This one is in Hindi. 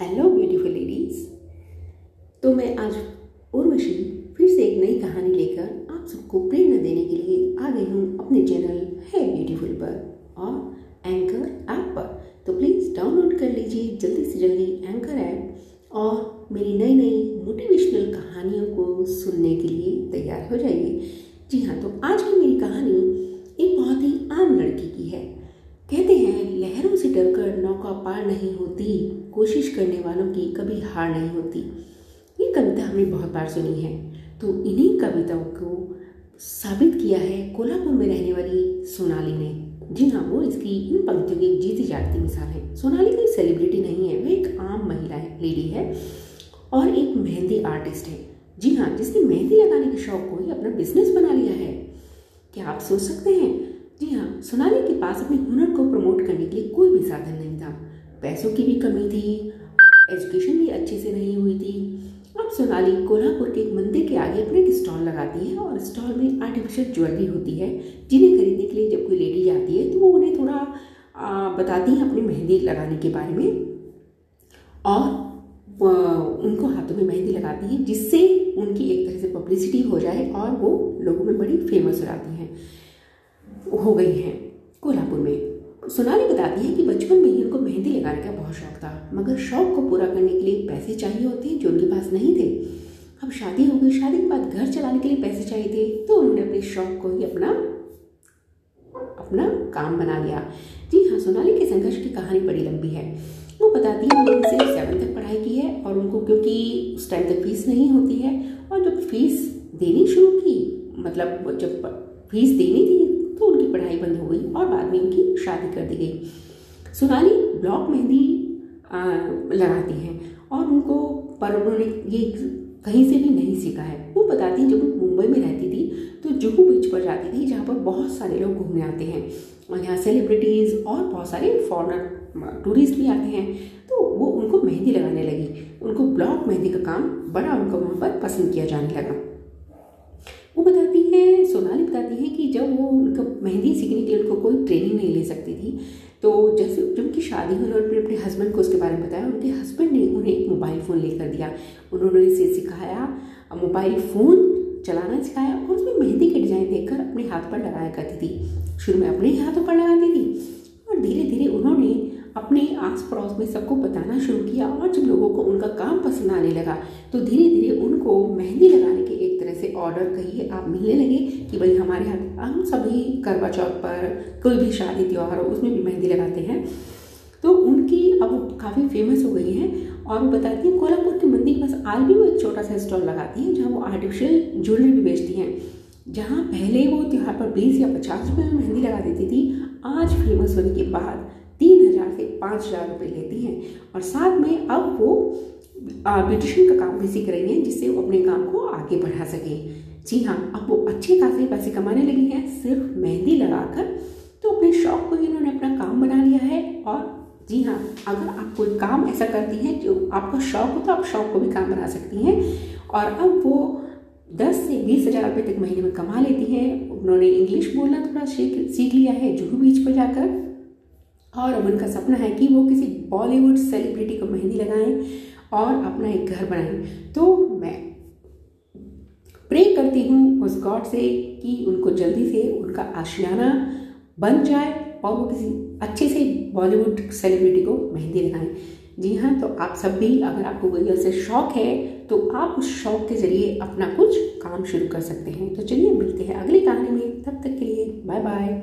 हेलो ब्यूटीफुल लेडीज़ तो मैं आज उर्वशी फिर से एक नई कहानी लेकर आप सबको प्रेरणा देने के लिए आ गई हूँ अपने चैनल है ब्यूटीफुल पर और एंकर ऐप पर। तो प्लीज़ डाउनलोड कर लीजिए जल्दी से जल्दी एंकर ऐप और मेरी नई नई मोटिवेशनल कहानियों को सुनने के लिए तैयार हो जाइए। जी हाँ तो आज की मेरी कहानी एक बहुत ही आम लड़की की है। डरकर नौका पार नहीं होती, कोशिश करने वालों की कभी हार नहीं होती। ये कविता हमने बहुत बार सुनी है। तो इन्हीं कविताओं को साबित किया है कोल्हापुर में रहने वाली सोनाली ने। जी हाँ वो इसकी इन पंक्तियों की जीती जागती मिसाल है। सोनाली कोई सेलिब्रिटी नहीं है, वो एक आम महिला है लेडी है और एक मेहंदी आर्टिस्ट है। जी हाँ जिसने मेहंदी लगाने के शौक को ही अपना बिज़नेस बना लिया है। क्या आप सोच सकते हैं जी हाँ सोनाली के पास अपने हुनर को प्रमोट करने के लिए कोई भी साधन नहीं था। पैसों की भी कमी थी एजुकेशन भी अच्छे से नहीं हुई थी। अब सोनाली कोल्हापुर के एक मंदिर के आगे अपने एक स्टॉल लगाती है और स्टॉल में आर्टिफिशियल ज्वेलरी होती है जिन्हें खरीदने के लिए जब कोई लेडी जाती है तो वो उन्हें थोड़ा आ, बताती हैं अपनी मेहंदी लगाने के बारे में। और उनको हाथों में मेहंदी लगाती है जिससे उनकी एक तरह से पब्लिसिटी हो जाए और वो लोगों में बड़ी फ़ेमस हो जाती हैं। हो गई हैं कोल्हापुर में। सोनाली बताती है कि बचपन में ही उनको मेहंदी लगाने का बहुत शौक था, मगर शौक को पूरा करने के लिए पैसे चाहिए होते हैं जो उनके पास नहीं थे। अब शादी हो गई, शादी के बाद घर चलाने के लिए पैसे चाहिए थे तो उन्होंने अपने शौक को ही अपना अपना काम बना लिया। जी हाँ सोनाली के संघर्ष की कहानी बड़ी लंबी है। वो बताती है उन्होंने सिर्फ़ सेवन तक पढ़ाई की है और उनको क्योंकि उस टाइम तक फ़ीस नहीं होती है, और जब फ़ीस देनी शुरू की मतलब जब फ़ीस देनी थी तो उनकी पढ़ाई बंद हो गई और बाद में उनकी शादी कर दी गई। सोनाली ब्लॉक मेहंदी लगाती हैं और उनको पर उन्होंने ये कहीं से भी नहीं सीखा है। वो बताती हैं, जब वो मुंबई में रहती थी तो जुहू बीच पर जाती थी, जहाँ पर बहुत सारे लोग घूमने आते हैं। और यहाँ सेलिब्रिटीज़ और बहुत सारे फॉरनर टूरिस्ट भी आते हैं। तो वो उनको मेहंदी लगाने लगी। उनको ब्लॉक मेहंदी का काम बड़ा उनको वहाँ पर पसंद किया जाने लगा। बताती है कि जब वो उनका मेहंदी सीखने के लिए उनको कोई ट्रेनिंग नहीं ले सकती थी तो जैसे जब उनकी शादी हुई उन्होंने अपने हस्बैंड को उसके बारे में बताया, उनके हस्बैंड ने उन्हें एक मोबाइल फ़ोन लेकर दिया। उन्होंने इसे सिखाया मोबाइल फ़ोन चलाना सिखाया और उसमें मेहंदी के डिज़ाइन देखकर अपने हाथ पर लगाया करती थी। शुरू में अपने ही हाथों पर लगाती थी और धीरे धीरे उन्होंने अपने आस पड़ोस में सबको बताना शुरू किया और जब लोगों को उनका काम पसंद आने लगा तो धीरे धीरे उनको मेहंदी लगाने के से ऑर्डर कहिए आप मिलने लगे कि भाई हमारे यहाँ हम सभी करवा चौथ पर कोई भी शादी त्यौहार हो, उसमें भी मेहंदी लगाते हैं। तो उनकी अब काफ़ी फ़ेमस हो गई हैं और वो बताती हैं, कोल्हापुर के मंदिर के पास आज भी वो एक छोटा सा स्टॉल लगाती हैं जहाँ वो आर्टिफिशियल ज्वेलरी भी बेचती हैं। जहाँ पहले वो त्यौहार पर बीस या पचास रुपये में मेहंदी लगा देती थी, आज फ़ेमस होने के बाद तीन हज़ार से पाँच हज़ार रुपये लेती हैं। और साथ में अब वो ब्यूटिशियन का काम भी सीख रही हैं, जिससे वो अपने काम को आगे बढ़ा सके। जी हाँ अब वो अच्छे खासे पैसे कमाने लगी हैं, सिर्फ़ मेहंदी लगाकर। तो अपने शौक को इन्होंने अपना काम बना लिया है। और जी हाँ अगर आप कोई काम ऐसा करती हैं जो आपका शौक हो तो आप शौक को भी काम बना सकती हैं। और अब वो दस से बीस हज़ार रुपये तक महीने में कमा लेती हैं। उन्होंने इंग्लिश बोलना थोड़ा सीख सीख लिया है, जुहू बीच पर जाकर। और उनका सपना है कि वो किसी बॉलीवुड सेलिब्रिटी को मेहंदी लगाएँ। और अपना एक घर बनाएँ तो मैं प्रे करती हूँ उस गॉड से कि उनको जल्दी से उनका आशियाना बन जाए और वो किसी अच्छे से बॉलीवुड सेलिब्रिटी को मेहंदी लगाएँ। जी हाँ तो आप सब भी अगर आपको कोई से शौक है तो आप उस शौक के ज़रिए अपना कुछ काम शुरू कर सकते हैं। तो चलिए मिलते हैं अगली कहानी में। तब तक के लिए बाय बाय